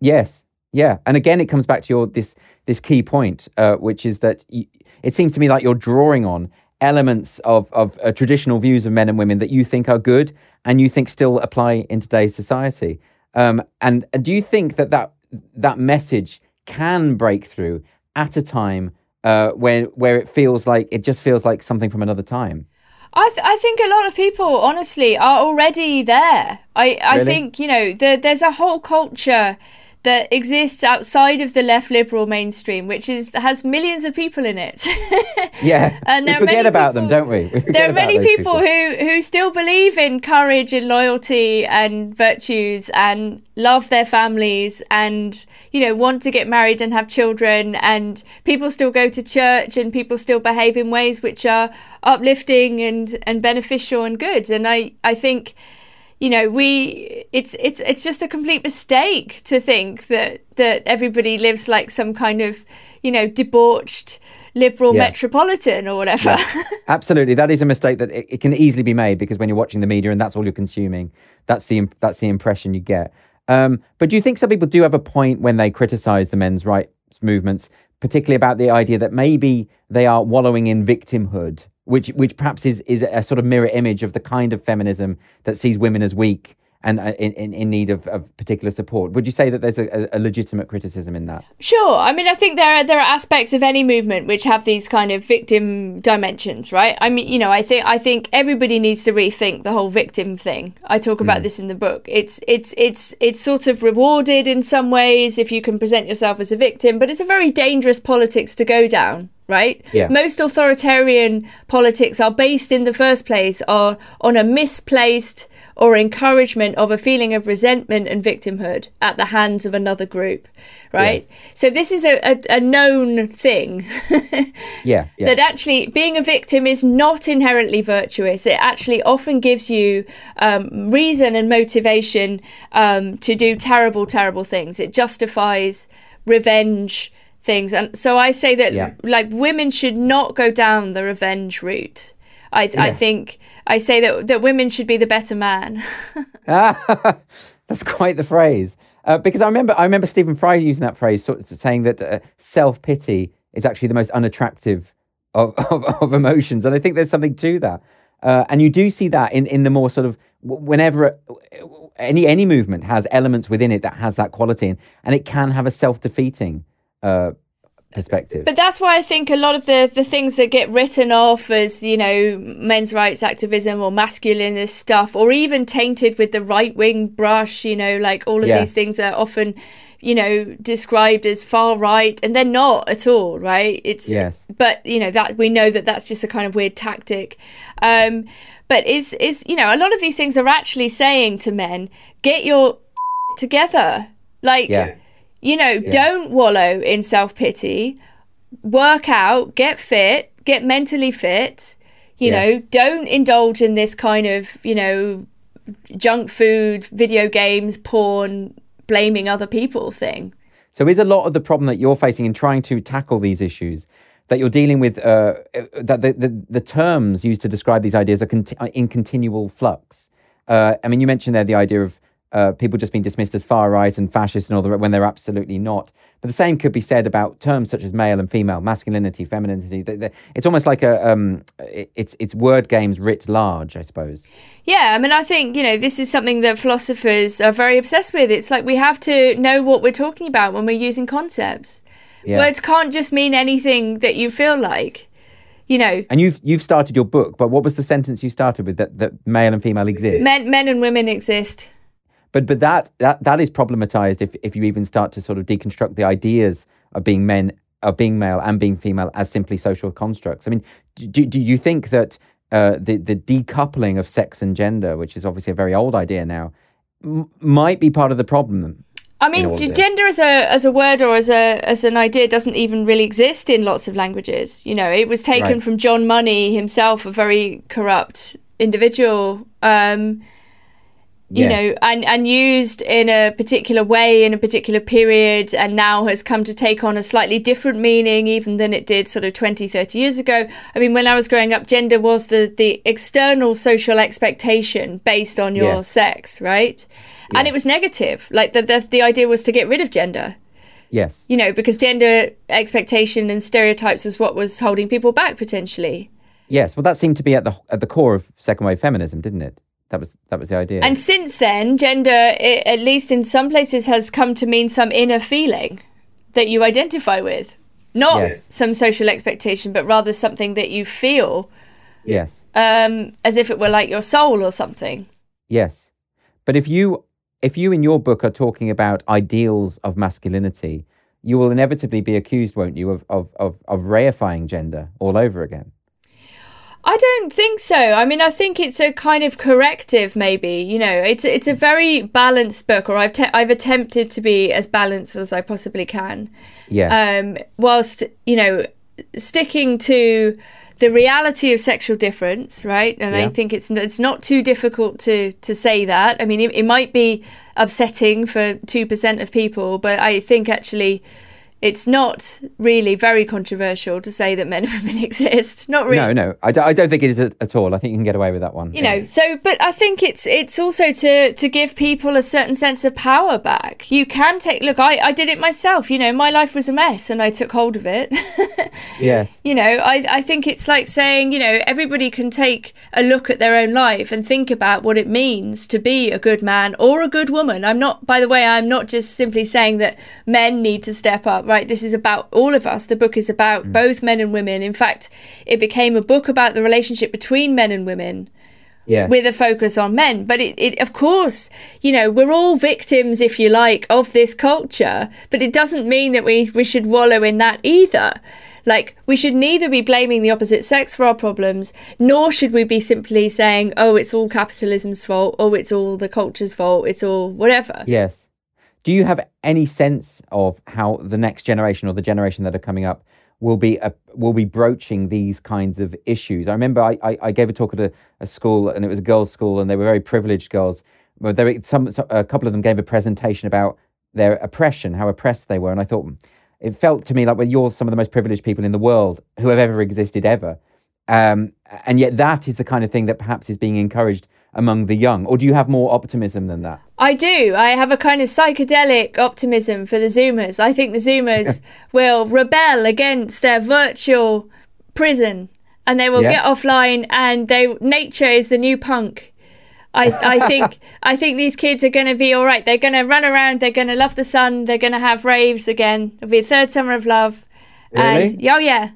Yes. Yeah and again it comes back to your this this key point uh, which is that you, it seems to me like you're drawing on elements of, of uh, traditional views of men and women that you think are good and you think still apply in today's society. Um, and, and do you think that, that that message can break through at a time uh, where where it feels like it just feels like something from another time? I, th- I think a lot of people, honestly, are already there. I, I really? think, you know, the, there's a whole culture that exists outside of the left liberal mainstream, which is has millions of people in it. (laughs) yeah, and we forget about people, them, don't we? (laughs) we there are many people, people, who who still believe in courage and loyalty and virtues and love their families and you know want to get married and have children and people still go to church and people still behave in ways which are uplifting and and beneficial and good. And I I think you know we it's it's it's just a complete mistake to think that that everybody lives like some kind of you know debauched liberal yeah. metropolitan or whatever yeah. (laughs) absolutely that is a mistake that it, it, can easily be made because when you're watching the media and that's all you're consuming that's the that's the impression you get um, but do you think some people do have a point when they criticize the men's rights movements particularly about the idea that maybe they are wallowing in victimhood which which perhaps is is a sort of mirror image of the kind of feminism that sees women as weak and uh, in, in, in need of, of particular support. Would you say that there's a, a, legitimate criticism in that? Sure. I mean, I think there are there are aspects of any movement which have these kind of victim dimensions, right? I mean, you know, I think I think everybody needs to rethink the whole victim thing. I talk about mm. this in the book. It's it's it's it's sort of rewarded in some ways if you can present yourself as a victim, but it's a very dangerous politics to go down right? Yeah. Most authoritarian politics are based in the first place are on a misplaced or encouragement of a feeling of resentment and victimhood at the hands of another group, right? Yes. So this is a, a, a known thing. (laughs) yeah, yeah. That actually being a victim is not inherently virtuous. It actually often gives you um, reason and motivation um, to do terrible, terrible things. It justifies revenge things. And so I say that yeah. like women should not go down the revenge route. I yeah. I think I say that that women should be the better man. (laughs) that's quite the phrase. Uh, because I remember I remember Stephen Fry using that phrase, sort of saying that uh, self pity is actually the most unattractive of, (laughs) of, of, emotions, and I think there's something to that. Uh, and you do see that in, in the more sort of whenever any any movement has elements within it that has that quality, and, and it can have a self defeating uh, perspective. But that's why I think a lot of the, the things that get written off as, you know, men's rights activism or masculinist stuff, or even tainted with the right wing brush, you know, like all of yeah. these things are often, you know, described as far right, and they're not at all, right? It's yes. But you know that we know that that's just a kind of weird tactic. Um, but is is you know a lot of these things are actually saying to men, get your (laughs) together, like. Yeah you know, yeah. don't wallow in self pity. Work out, get fit, get mentally fit. You yes. know, don't indulge in this kind of, you know, junk food, video games, porn, blaming other people thing. So, is a lot of the problem that you're facing in trying to tackle these issues that you're dealing with, uh, that the, the, the, terms used to describe these ideas are, conti- are in continual flux? Uh, I mean, you mentioned there the idea of uh, people just being dismissed as far right and fascist and all that when they're absolutely not. But the same could be said about terms such as male and female, masculinity, femininity. It's almost like a um, it's it's word games writ large, I suppose. Yeah, I mean, I think you know this is something that philosophers are very obsessed with. It's like we have to know what we're talking about when we're using concepts Yeah. Words can't just mean anything that you feel like. You know, And you've you've started your book, but what was the sentence you started with that, that male and female exist? men, men and women exist. But but that that that is problematized if if you even start to sort of deconstruct the ideas of being men of being male and being female as simply social constructs. I mean, do do you think that uh, the the decoupling of sex and gender, which is obviously a very old idea now, m- might be part of the problem? I mean, gender as a as a word or as a as an idea doesn't even really exist in lots of languages. You know, it was taken Right. from John Money himself, a very corrupt individual. Um, you Yes. know, and and used in a particular way in a particular period, and now has come to take on a slightly different meaning, even than it did sort of 20, 30 years ago. I mean, when I was growing up, gender was the the external social expectation based on your Yes. sex, right? And it was negative. Like the, the the idea was to get rid of gender Yes. you know, because gender expectation and stereotypes was what was holding people back potentially. Yes. Well, that seemed to be at the at the core of second wave feminism, didn't it? That was that was the idea. And since then, gender, i at least in some places, has come to mean some inner feeling that you identify with. Not Yes. some social expectation, but rather something that you feel yes. um, as if it were like your soul or something. Yes. But if you if you in your book are talking about ideals of masculinity, you will inevitably be accused, won't you, of of of, of reifying gender all over again. I don't think so. I mean, I think it's a kind of corrective, maybe. You know, it's it's a very balanced book, or I've te- I've attempted to be as balanced as I possibly can. Yes. um, whilst you know sticking to the reality of sexual difference, right? And I think it's it's not too difficult to to say that. I mean, it, it might be upsetting for two percent of people, but I think actually. It's not really very controversial to say that men and women (laughs) exist. Not really no, no, I, don't- think it is at, at all. I think you can get away with that one. you know so but i think it's it's also to to give people a certain sense of power back you can take look i i did it myself you know my life was a mess and i took hold of it (laughs) Yes. you know i i think it's like saying you know everybody can take a look at their own life and think about what it means to be a good man or a good woman i'm not by the way i'm not just simply saying that men need to step up right this is about all of us the book is about mm. both men and women in fact it became a book about the relationship between men and women Yes. with a focus on men. But it, it, of course, you know, we're all victims, if you like, of this culture. But it doesn't mean that we, we should wallow in that either. Like, we should neither be blaming the opposite sex for our problems, nor should we be simply saying, oh, it's all capitalism's fault, oh, it's all the culture's fault, it's all whatever. Yes. Do you have any sense of how the next generation or the generation that are coming up will be uh, will be broaching these kinds of issues? I remember I, I, I gave a talk at a, a school and it was a girls' school and they were very privileged girls. But there were some, so- a couple of them gave a presentation about their oppression, how oppressed they were, and I thought it felt to me like well, you're some of the most privileged people in the world who have ever existed ever. Um, and yet that is the kind of thing that perhaps is being encouraged among the young. Or do you have more optimism than that? I do. I have a kind of psychedelic optimism for the Zoomers. I think the Zoomers (laughs) will rebel against their virtual prison and they will Yeah. get offline and they nature is the new punk. I, I (laughs) think I think these kids are going to be all right. They're going to run around. They're going to love the sun. They're going to have raves again. It'll be a third summer of love. And Really? oh yeah,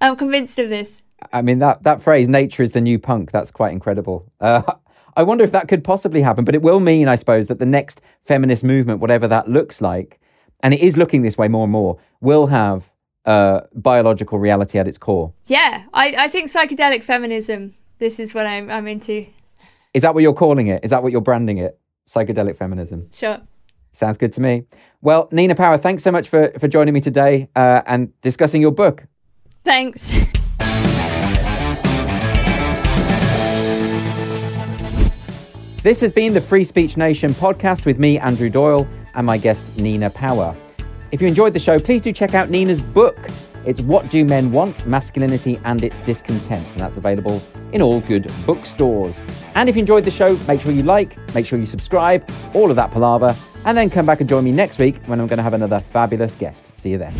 I'm convinced of this. I mean that that phrase "nature is the new punk" that's quite incredible. Uh, I wonder if that could possibly happen, but it will mean, I suppose, that the next feminist movement, whatever that looks like, and it is looking this way more and more, will have uh, biological reality at its core. Yeah, I, I think psychedelic feminism. This is what I'm I'm into. Is that what you're calling it? Is that what you're branding it? Psychedelic feminism. Sure. Sounds good to me. Well, Nina Power, thanks so much for for joining me today uh, and discussing your book. Thanks. (laughs) This has been the Free Speech Nation podcast with me, Andrew Doyle, and my guest, Nina Power. If you enjoyed the show, please do check out Nina's book. It's What Do Men Want? Masculinity and Its Discontent, and that's available in all good bookstores. And if you enjoyed the show, make sure you like, make sure you subscribe, all of that palaver, and then come back and join me next week when I'm going to have another fabulous guest. See you then.